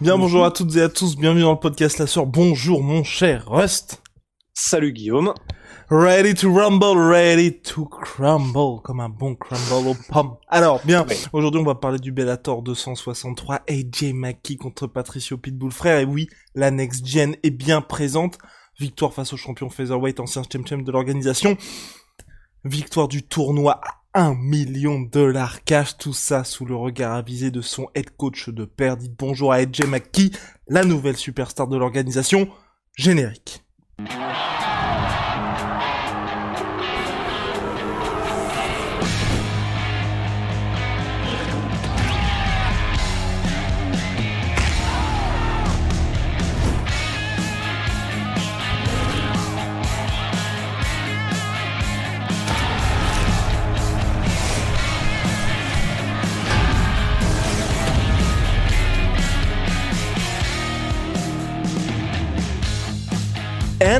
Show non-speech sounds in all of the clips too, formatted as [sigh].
Bien bonjour à toutes et à tous, bienvenue dans le podcast La Sœur. Bonjour mon cher Rust. Salut Guillaume. Ready to rumble, ready to crumble, comme un bon crumble aux pommes. Alors, bien, aujourd'hui on va parler du Bellator 263, AJ McKee contre Patricio Pitbull frère, et oui, la next gen est bien présente. Victoire face au champion featherweight, ancien champion de l'organisation. Victoire du tournoi à 1 million de dollars cash, tout ça sous le regard avisé de son head coach de père. Dites bonjour à AJ McKee, la nouvelle superstar de l'organisation. Générique.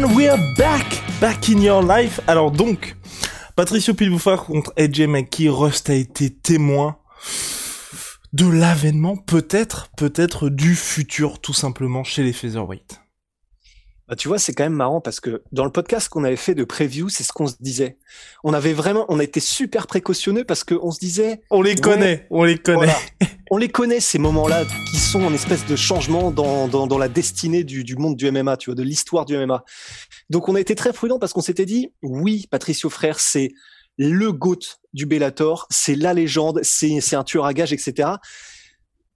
And we are back, back in your life. Alors donc, Patricio Pilbuffa contre AJ McKee, Rust a été témoin de l'avènement, peut-être, peut-être du futur, tout simplement, chez les featherweight. Bah, tu vois, c'est quand même marrant parce que dans le podcast qu'on avait fait de preview, c'est ce qu'on se disait. On avait vraiment, on a été super précautionneux parce qu'on se disait. On les connaît, on les connaît. Voilà. [laughs] on les connaît ces moments-là qui sont en espèce de changement dans, dans, dans la destinée du, du monde du MMA, tu vois, de l'histoire du MMA. Donc on a été très prudent parce qu'on s'était dit, oui, Patricio Frère, c'est le GOAT du Bellator, c'est la légende, c'est c'est un tueur à gages, etc.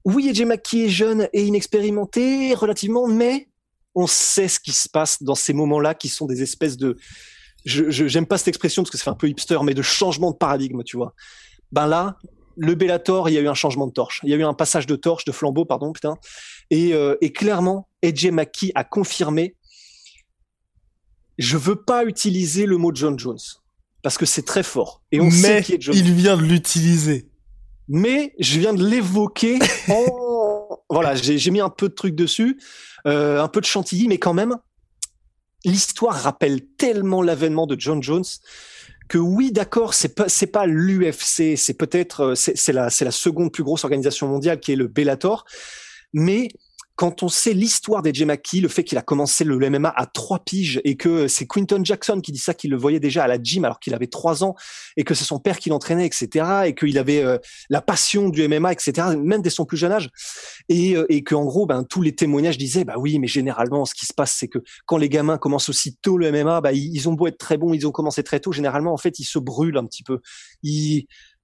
Oui, AJ McKee est jeune et inexpérimenté relativement, mais on sait ce qui se passe dans ces moments-là qui sont des espèces de je j'aime pas cette expression parce que fait un peu hipster mais de changement de paradigme tu vois. Ben là le Bellator il y a eu un changement de torche. Il y a eu un passage de torche de flambeau pardon putain. Et, euh, et clairement AJ McKee a confirmé je veux pas utiliser le mot John Jones parce que c'est très fort. Et on sait qui est John il vient de l'utiliser. mais je viens de l'évoquer [laughs] en voilà j'ai mis un peu de truc dessus euh, un peu de chantilly mais quand même l'histoire rappelle tellement l'avènement de John Jones que oui d'accord c'est pas c'est pas l'UFC c'est peut-être euh, c'est la c'est la seconde plus grosse organisation mondiale qui est le Bellator mais quand on sait l'histoire d'Edge McKee, le fait qu'il a commencé le MMA à trois piges et que c'est Quinton Jackson qui dit ça, qu'il le voyait déjà à la gym alors qu'il avait trois ans et que c'est son père qui l'entraînait, etc. et qu'il avait euh, la passion du MMA, etc. même dès son plus jeune âge et, euh, que en gros, ben tous les témoignages disaient, bah oui, mais généralement, ce qui se passe, c'est que quand les gamins commencent aussi tôt le MMA, bah ils, ont beau être très bons, ils ont commencé très tôt, généralement, en fait, ils se brûlent un petit peu.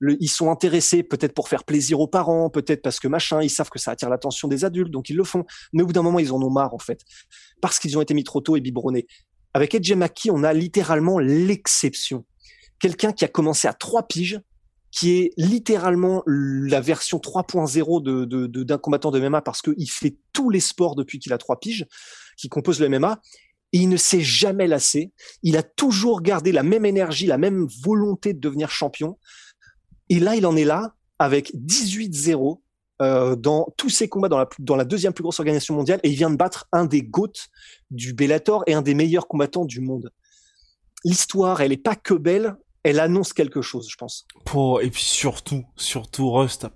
Le- ils sont intéressés peut-être pour faire plaisir aux parents, peut-être parce que machin, ils savent que ça attire l'attention des adultes, donc ils le font. Mais au bout d'un moment, ils en ont marre en fait, parce qu'ils ont été mis trop tôt et biberonnés. Avec Edge Maki, on a littéralement l'exception. Quelqu'un qui a commencé à trois piges, qui est littéralement la version 3.0 de, de, d'un combattant de MMA parce qu'il fait tous les sports depuis qu'il a trois piges, qui composent le MMA. Et il ne s'est jamais lassé. Il a toujours gardé la même énergie, la même volonté de devenir champion. Et là, il en est là avec 18-0 euh, dans tous ses combats dans la, dans la deuxième plus grosse organisation mondiale et il vient de battre un des GOAT du Bellator et un des meilleurs combattants du monde. L'histoire, elle est pas que belle, elle annonce quelque chose, je pense. Pour... Et puis surtout, surtout Rust,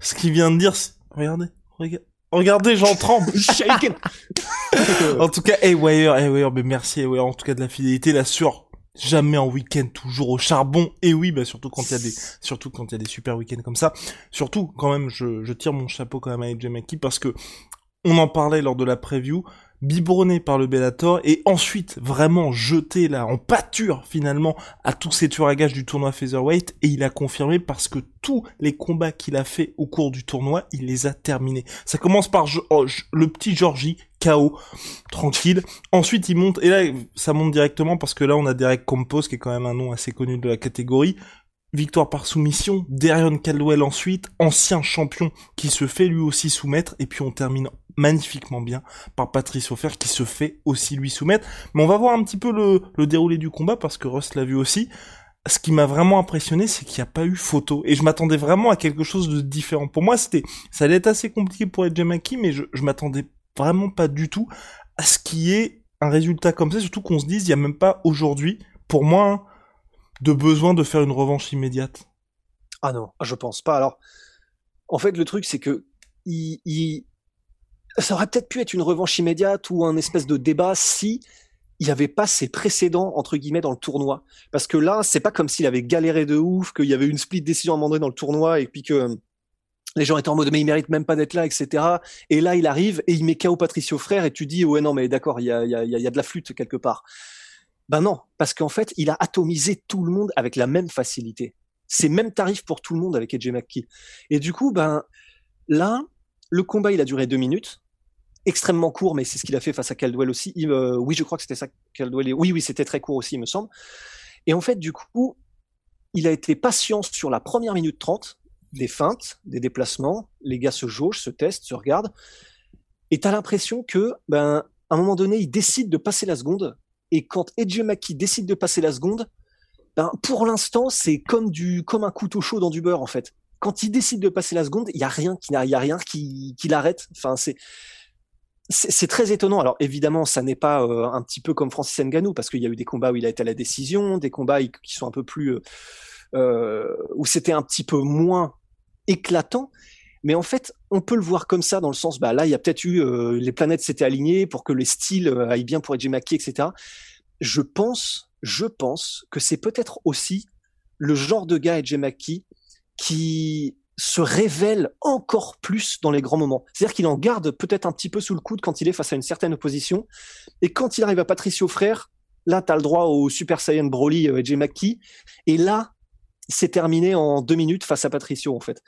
ce qu'il vient de dire, regardez, regardez, regardez, j'en tremble. [laughs] En tout cas, Haywire, Haywire, mais merci Haywire, en tout cas de la fidélité, la sur jamais en week-end, toujours au charbon. Et oui, bah surtout quand il y a des, surtout quand il y a des super week-ends comme ça. Surtout, quand même, je, je tire mon chapeau quand même à AJ McKee parce que on en parlait lors de la preview, biberonné par le Bellator et ensuite vraiment jeté là en pâture finalement à tous ces tueurs à gages du tournoi featherweight et il a confirmé parce que tous les combats qu'il a fait au cours du tournoi, il les a terminés. Ça commence par oh, le petit Georgie KO tranquille. Ensuite, il monte et là ça monte directement parce que là on a Derek Compos qui est quand même un nom assez connu de la catégorie. victoire par soumission, Darion Caldwell ensuite, ancien champion qui se fait lui aussi soumettre, et puis on termine magnifiquement bien par Patrice Offer qui se fait aussi lui soumettre. Mais on va voir un petit peu le, déroulé du combat parce que Russ l'a vu aussi. Ce qui m'a vraiment impressionné, c'est qu'il n'y a pas eu photo. Et je m'attendais vraiment à quelque chose de différent. Pour moi, c'était, ça allait être assez compliqué pour Edge Maki, mais je, je m'attendais vraiment pas du tout à ce qui est un résultat comme ça, surtout qu'on se dise, il n'y a même pas aujourd'hui, pour moi, de besoin de faire une revanche immédiate. Ah non, je pense pas. Alors, en fait, le truc, c'est que il, ça aurait peut-être pu être une revanche immédiate ou un espèce de débat si il avait pas ses précédents entre guillemets dans le tournoi. Parce que là, c'est pas comme s'il avait galéré de ouf, qu'il y avait une split décision à un dans le tournoi et puis que les gens étaient en mode mais il mérite même pas d'être là, etc. Et là, il arrive et il met KO Patricio Frère et tu dis ouais non mais d'accord, il y a, y, a, y a de la flûte quelque part. Ben non, parce qu'en fait, il a atomisé tout le monde avec la même facilité. C'est même tarif pour tout le monde avec AJ McKee. Et du coup, ben là, le combat il a duré deux minutes extrêmement court, mais c'est ce qu'il a fait face à Caldwell aussi. Euh, oui, je crois que c'était ça, Caldwell. Oui, oui, c'était très court aussi, il me semble. Et en fait, du coup, il a été patient sur la première minute 30, des feintes, des déplacements. Les gars se jaugent, se testent, se regardent. Et t'as l'impression que, ben, à un moment donné, il décide de passer la seconde. Et quand Edge Maki décide de passer la seconde, ben, pour l'instant, c'est comme comme un couteau chaud dans du beurre, en fait. Quand il décide de passer la seconde, il y a rien qui, qui, qui l'arrête. Enfin, c'est, c'est très étonnant. Alors évidemment, ça n'est pas euh, un petit peu comme Francis Ngannou parce qu'il y a eu des combats où il a été à la décision, des combats qui sont un peu plus euh, euh, où c'était un petit peu moins éclatant. Mais en fait, on peut le voir comme ça dans le sens, bah là, il y a peut-être eu les planètes s'étaient alignées pour que les styles aillent bien pour Maki, etc. Je pense, je pense que c'est peut-être aussi le genre de gars Maki qui se révèle encore plus dans les grands moments. C'est-à-dire qu'il en garde peut-être un petit peu sous le coude quand il est face à une certaine opposition. Et quand il arrive à Patricio Frère, là, tu as le droit au Super Saiyan Broly euh, et Maki. Et là, c'est terminé en deux minutes face à Patricio, en fait.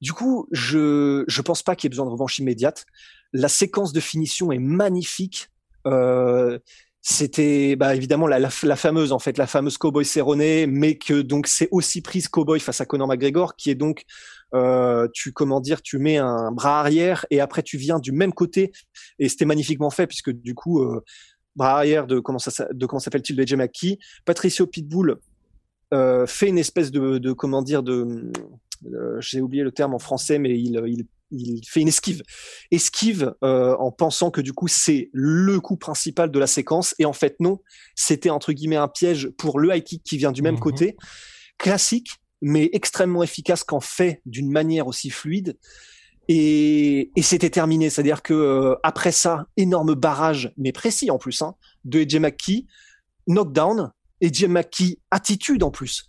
Du coup, je je pense pas qu'il y ait besoin de revanche immédiate. La séquence de finition est magnifique. Euh, c'était bah, évidemment la, la, fameuse en fait la fameuse Cowboy Cerrone, mais que donc c'est aussi prise Cowboy face à Conor McGregor, qui est donc euh, tu comment dire, tu mets un bras arrière et après tu viens du même côté et c'était magnifiquement fait puisque du coup euh, bras arrière de comment ça de comment s'appelle-t-il de Jemaki, Patricio Pitbull euh, fait une espèce de, de comment dire de euh, j'ai oublié le terme en français mais il, il il fait une esquive, esquive euh, en pensant que du coup c'est le coup principal de la séquence. Et en fait non, c'était entre guillemets un piège pour le high kick qui vient du même mhm. côté, classique mais extrêmement efficace quand fait d'une manière aussi fluide. Et, et c'était terminé, c'est-à-dire que euh, après ça, énorme barrage, mais précis en plus, hein, de Edge McKee, knockdown, Edge McKee attitude en plus,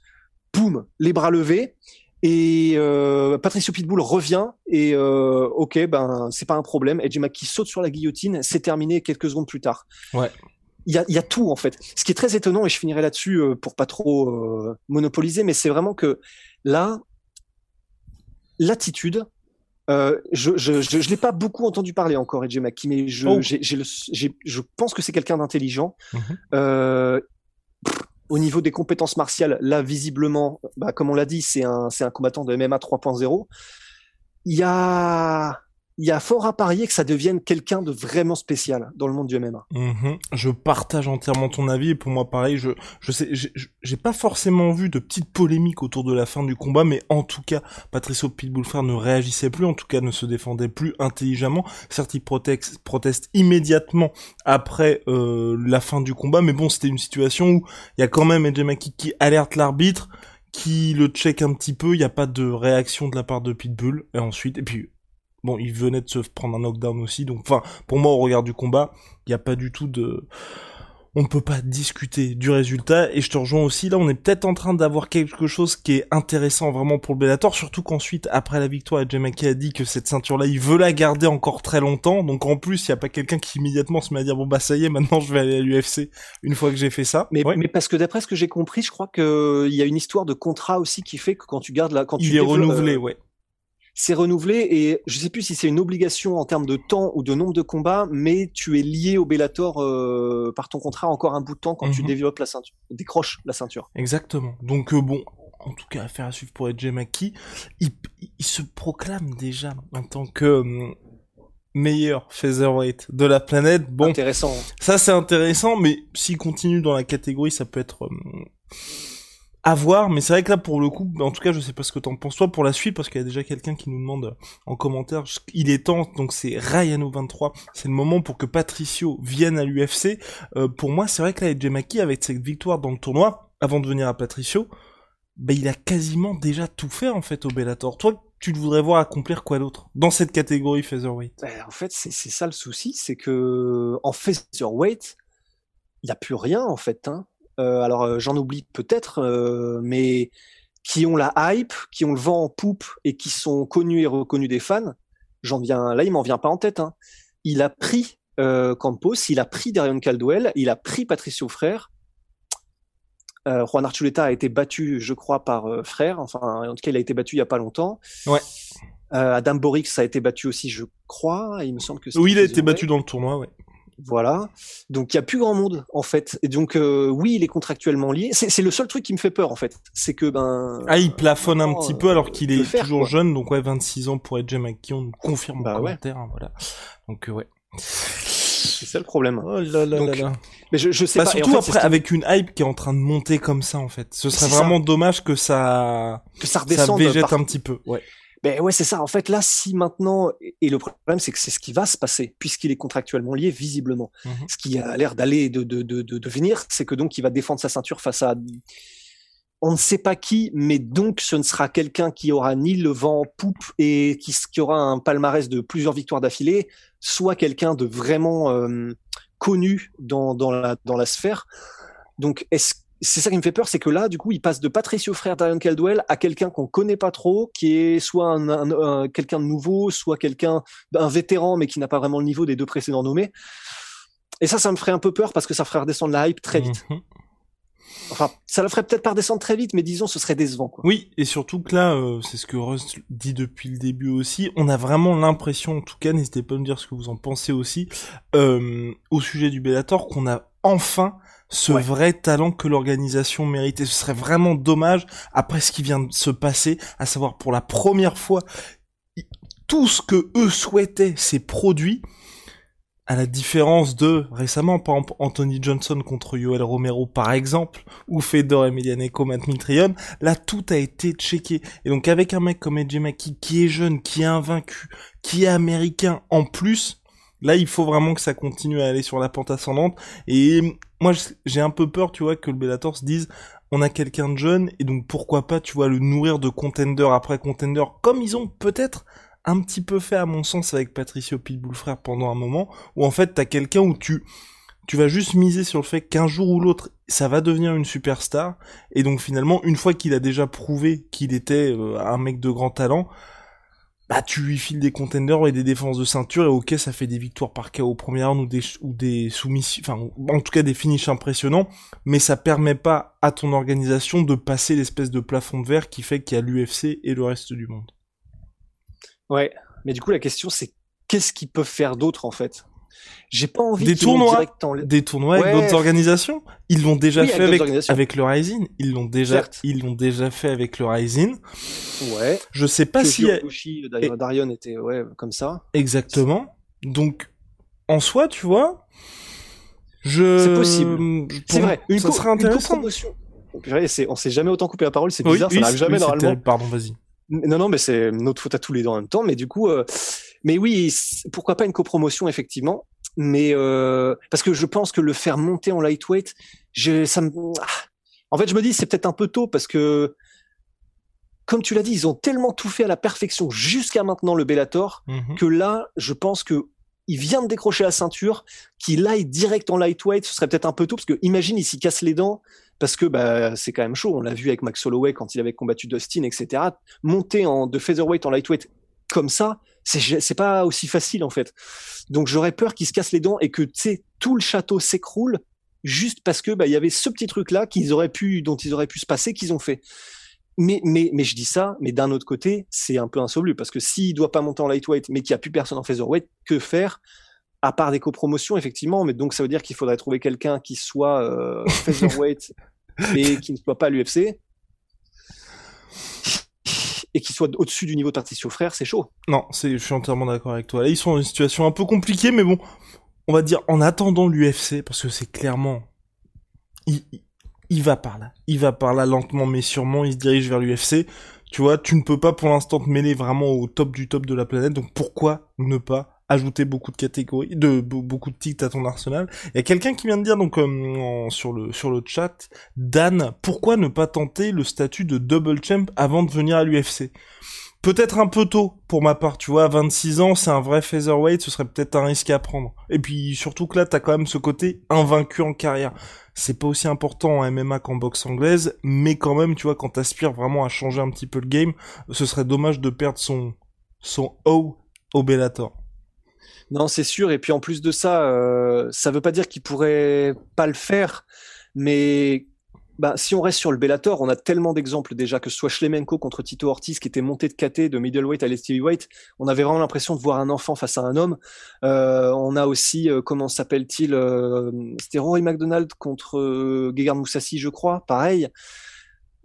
boum, les bras levés, et euh, Patricio Pitbull revient et euh, ok ben c'est pas un problème. Edge qui saute sur la guillotine, c'est terminé quelques secondes plus tard. Ouais. Il y a, y a, tout en fait. Ce qui est très étonnant et je finirai là-dessus euh, pour pas trop euh, monopoliser, mais c'est vraiment que là l'attitude. Euh, je je, je, je l'ai pas beaucoup entendu parler encore Edge Maki, mais je oh. je pense que c'est quelqu'un d'intelligent. Mm au niveau des compétences martiales, là, visiblement, bah, comme on l'a dit, c'est un, c'est un combattant de MMA 3.0. Il y a, il y a fort à parier que ça devienne quelqu'un de vraiment spécial dans le monde du MMA. Mhm. Je partage entièrement ton avis et pour moi pareil, je je sais j'ai pas forcément vu de petites polémiques autour de la fin du combat mais en tout cas Patricio Pitbullfer ne réagissait plus, en tout cas ne se défendait plus intelligemment. Certes, il proteste, proteste immédiatement après euh, la fin du combat mais bon, c'était une situation où il y a quand même Edgemaki qui alerte l'arbitre qui le check un petit peu, il n'y a pas de réaction de la part de Pitbull, et ensuite, et puis Bon, il venait de se prendre un knockdown aussi, donc enfin, pour moi, au regard du combat, il n'y a pas du tout de... On ne peut pas discuter du résultat, et je te rejoins aussi, là, on est peut-être en train d'avoir quelque chose qui est intéressant vraiment pour le Bellator, surtout qu'ensuite, après la victoire, Jamaki a dit que cette ceinture-là, il veut la garder encore très longtemps, donc en plus, il n'y a pas quelqu'un qui immédiatement se met à dire, bon bah ça y est, maintenant je vais aller à l'UFC, une fois que j'ai fait ça. Mais, mais parce que d'après ce que j'ai compris, je crois qu'il y a une histoire de contrat aussi qui fait que quand tu gardes la... Quand il est renouvelé, euh, ouais c'est renouvelé et je sais plus si c'est une obligation en termes de temps ou de nombre de combats, mais tu es lié au Bellator euh, par ton contrat encore un bout de temps quand tu mhm. développes la ceinture, décroches la ceinture. Exactement. Donc euh, bon, en tout cas affaire à suivre pour AJ McKee. Il, il se proclame déjà en tant que hum, meilleur featherweight de la planète. Bon, intéressant. Ça c'est intéressant, mais s'il continue dans la catégorie, ça peut être à voir, mais c'est vrai que là pour le coup, en tout cas je sais pas ce que t'en penses toi pour la suite, parce qu'il y a déjà quelqu'un qui nous demande en commentaire, il est temps, donc c'est Ryano23, c'est le moment pour que Patricio vienne à l'UFC. Euh, pour moi c'est vrai que là Maki avec cette victoire dans le tournoi, avant de venir à Patricio, bah, il a quasiment déjà tout fait en fait au Bellator. Toi tu te voudrais voir accomplir quoi d'autre dans cette catégorie featherweight? Ben, En fait c'est ça le souci, c'est que en featherweight, il n'y a plus rien en fait. Hein. Euh, alors euh, j'en oublie peut-être, euh, mais qui ont la hype, qui ont le vent en poupe et qui sont connus et reconnus des fans. J'en viens là, il m'en vient pas en tête. Hein. Il a pris Campos, il a pris Darion Caldwell, il a pris Patricio Frère. Juan Archuleta a été battu, je crois, par Frère. Enfin, en tout cas, il a été battu il y a pas longtemps. Ouais. Adam Borix a été battu aussi, je crois. Il me semble que. Oui, il a été battu dans le tournoi, ouais. Voilà. Donc il y a plus grand monde en fait. Et donc euh, oui, il est contractuellement lié. C'est le seul truc qui me fait peur en fait. C'est que ben. Ah, il plafonne un petit peu alors qu'il est toujours jeune. Donc ouais, 26 ans pour être McKee, on nous confirme bah, en commentaire. Hein, voilà. Donc euh, ouais. C'est ça le problème. Oh là là là là. Mais je, je sais bah, pas. Surtout après, avec une hype qui est en train de monter comme ça, en fait. Ce serait vraiment dommage que ça, que ça redescende. Ça végète un petit peu. Ouais. Ben ouais, c'est ça. En fait, là, si maintenant, et le problème, c'est que c'est ce qui va se passer, puisqu'il est contractuellement lié, visiblement. Mmh ce qui a l'air d'aller, de, de, de, de, venir, c'est que donc il va défendre sa ceinture face à on ne sait pas qui, mais donc ce ne sera quelqu'un qui aura ni le vent en poupe et qui, qui aura un palmarès de plusieurs victoires d'affilée, soit quelqu'un de vraiment euh, connu dans, dans, la, dans la sphère. Donc, est-ce c'est ça qui me fait peur, c'est que là, du coup, il passe de Patricio Frère Darion Caldwell à quelqu'un qu'on connaît pas trop, qui est soit un, quelqu'un de nouveau, soit quelqu'un d'un vétéran, mais qui n'a pas vraiment le niveau des deux précédents nommés. Et ça, ça me ferait un peu peur parce que ça ferait redescendre la hype très vite. Mhm. Enfin, ça le ferait peut-être pas redescendre très vite, mais disons, ce serait décevant. Quoi. Oui, et surtout que là, euh, c'est ce que Rust dit depuis le début aussi, on a vraiment l'impression, en tout cas, n'hésitez pas à me dire ce que vous en pensez aussi, euh, au sujet du Bellator, qu'on a enfin ce vrai talent que l'organisation méritait. Ce serait vraiment dommage, après ce qui vient de se passer, à savoir pour la première fois, tout ce que eux souhaitaient s'est produit, à la différence de récemment, par exemple, Anthony Johnson contre Yoel Romero, par exemple, ou Fedor Emelianenko, Matt Mitrion, là, tout a été checké. Et donc, avec un mec comme Edge qui est jeune, qui est invaincu, qui est américain en plus, Là, il faut vraiment que ça continue à aller sur la pente ascendante. Et moi, j'ai un peu peur, tu vois, que le Bellator se dise, on a quelqu'un de jeune, et donc pourquoi pas, tu vois, le nourrir de contender après contender, comme ils ont peut-être un petit peu fait, à mon sens, avec Patricio Pitbull frère pendant un moment, où en fait, t'as quelqu'un où tu, tu vas juste miser sur le fait qu'un jour ou l'autre, ça va devenir une superstar, et donc finalement, une fois qu'il a déjà prouvé qu'il était euh, un mec de grand talent, bah tu lui files des contenders et des défenses de ceinture et ok ça fait des victoires par KO au premier round ou des ou des soumissions enfin en tout cas des finishes impressionnants mais ça permet pas à ton organisation de passer l'espèce de plafond de verre qui fait qu'il y a l'UFC et le reste du monde. Ouais, mais du coup la question c'est qu'est-ce qu'ils peuvent faire d'autre en fait? J'ai pas envie des tournois, des tournois avec d'autres organisations. Ils l'ont déjà fait avec, avec, le Rising. Ils l'ont déjà, ils l'ont déjà fait avec le Rising. Ouais. Je sais pas si Darion était ouais comme ça. Exactement. Donc en soi, tu vois, je. C'est possible. C'est vrai. Une ça serait intéressant. on s'est jamais autant coupé la parole. C'est bizarre. ça n'arrive jamais normalement. Pardon, vas-y. Non, non, mais c'est notre faute à tous les deux en même temps. Mais du coup, euh, mais oui, pourquoi pas une copromotion effectivement. Mais euh, parce que je pense que le faire monter en lightweight, je, ça me, ah. en fait, je me dis c'est peut-être un peu tôt parce que comme tu l'as dit, ils ont tellement tout fait à la perfection jusqu'à maintenant le Bellator mhm. que là, je pense que il vient de décrocher la ceinture, qu'il aille direct en lightweight, ce serait peut-être un peu tôt parce que imagine il s'y casse les dents parce que bah c'est quand même chaud. On l'a vu avec Max Holloway quand il avait combattu Dustin, etc. Monter en de featherweight en lightweight comme ça, c'est pas aussi facile en fait. Donc j'aurais peur qu'il se casse les dents et que tout le château s'écroule juste parce que bah il y avait ce petit truc là qu'ils auraient pu dont ils auraient pu se passer qu'ils ont fait. Mais mais mais je dis ça, mais d'un autre côté c'est un peu insoluble parce que s'il doit pas monter en lightweight mais qu'il y a plus personne en featherweight, que faire? À part des copromotions effectivement, mais donc ça veut dire qu'il faudrait trouver quelqu'un qui soit euh, [laughs] featherweight et qui ne soit pas à l'UFC. Et qui soit au-dessus du niveau de Patricio Frère, c'est chaud. Non, je suis entièrement d'accord avec toi. Là, ils sont dans une situation un peu compliquée, mais bon, on va dire en attendant l'UFC, parce que c'est clairement, il, il va par là, il va par là lentement mais sûrement, il se dirige vers l'UFC. Tu vois, tu ne peux pas pour l'instant te mêler vraiment au top du top de la planète, donc pourquoi ne pas ajouter beaucoup de catégories, de beaucoup de titres à ton arsenal. Il y a quelqu'un qui vient de dire donc euh, sur le sur le chat, Dan, pourquoi ne pas tenter le statut de double champ avant de venir à l'UFC Peut-être un peu tôt pour ma part, tu vois, à 26 ans, c'est un vrai featherweight, ce serait peut-être un risque à prendre. Et puis surtout que là, t'as quand même ce côté invaincu en carrière. C'est pas aussi important en MMA qu'en boxe anglaise, mais quand même, tu vois, quand t'aspires vraiment à changer un petit peu le game, ce serait dommage de perdre son son O au Bellator. Non, c'est sûr. Et puis en plus de ça, euh, ça veut pas dire qu'il pourrait pas le faire, mais bah, si on reste sur le Bellator, on a tellement d'exemples déjà, que ce soit Schlemenko contre Tito Ortiz qui était monté de KT de middleweight à lest heavyweight, on avait vraiment l'impression de voir un enfant face à un homme. Euh, on a aussi, euh, comment s'appelle-t-il, euh, c'était Rory McDonald contre Gegard Moussassi, je crois, pareil.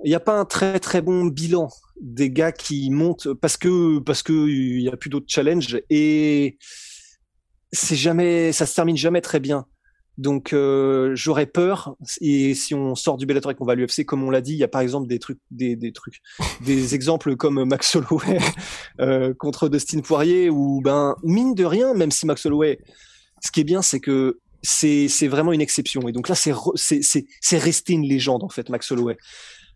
Il n'y a pas un très très bon bilan des gars qui montent parce que parce que il y a plus d'autres challenges et c'est jamais, ça se termine jamais très bien. Donc euh, j'aurais peur et si on sort du Bellator et qu'on va à l'UFC, comme on l'a dit, il y a par exemple des trucs, des, des trucs, des [laughs] exemples comme Max Holloway [laughs] euh, contre Dustin Poirier ou ben mine de rien, même si Max Holloway, ce qui est bien, c'est que c'est vraiment une exception et donc là c'est c'est resté une légende en fait Max Holloway.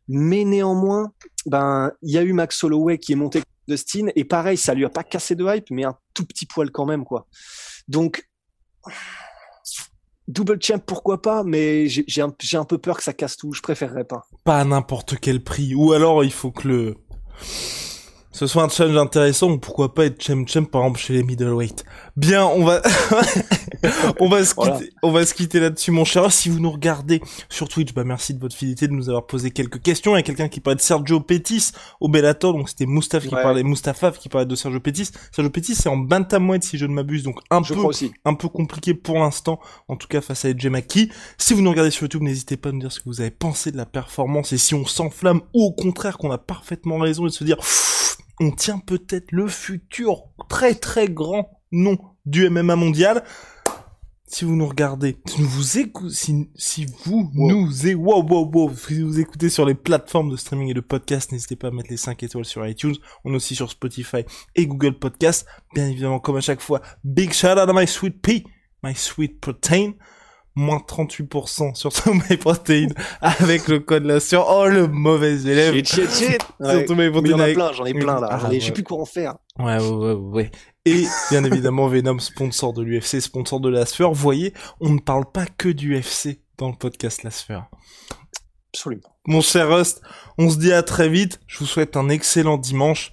Mais néanmoins, ben il y a eu Max Holloway qui est monté Dustin et pareil, ça lui a pas cassé de hype, mais un tout petit poil quand même quoi. Donc, double champ, pourquoi pas, mais j'ai un, un peu peur que ça casse tout. Je préférerais pas. Pas à n'importe quel prix. Ou alors, il faut que le ce soit un challenge intéressant ou pourquoi pas être champ champ par exemple chez les middleweight. Bien, on va [laughs] on va se quitter, on va se quitter là-dessus mon cher. Si vous nous regardez sur Twitch, bah merci de votre fidélité de nous avoir posé quelques questions. Il y a quelqu'un qui parlait de Sergio Pettis au Bellator, donc c'était Mustafa qui parlait Mustafa qui parlait de Sergio Pettis. Sergio Pettis c'est en bantamweight si je ne m'abuse, donc un peu un peu compliqué pour l'instant en tout cas face à Edge Maki. Si vous nous regardez sur YouTube, n'hésitez pas à nous dire ce que vous avez pensé de la performance et si on s'enflamme ou au contraire qu'on a parfaitement raison et de se dire on tient peut-être le futur très très grand nom du MMA mondial. Si vous nous regardez, si vous écoutez, si, vous nous écoutez, wow, wow, wow, si vous écoutez sur les plateformes de streaming et de podcast, n'hésitez pas à mettre les 5 étoiles sur iTunes. On est aussi sur Spotify et Google Podcast. Bien évidemment, comme à chaque fois, big shout out à my sweet pea, my sweet protein moins 38% sur ton MyProtein avec le code là sur oh le mauvais élève. Shit, shit, ouais. sur j'en ai plein j'en ai plein là. Ah, j'ai plus quoi en faire. Ouais ouais ouais ouais et bien évidemment Venom sponsor de l'UFC sponsor de la Vous voyez on ne parle pas que du UFC dans le podcast la absolument. Mon cher Rust on se dit à très vite. Je vous souhaite un excellent dimanche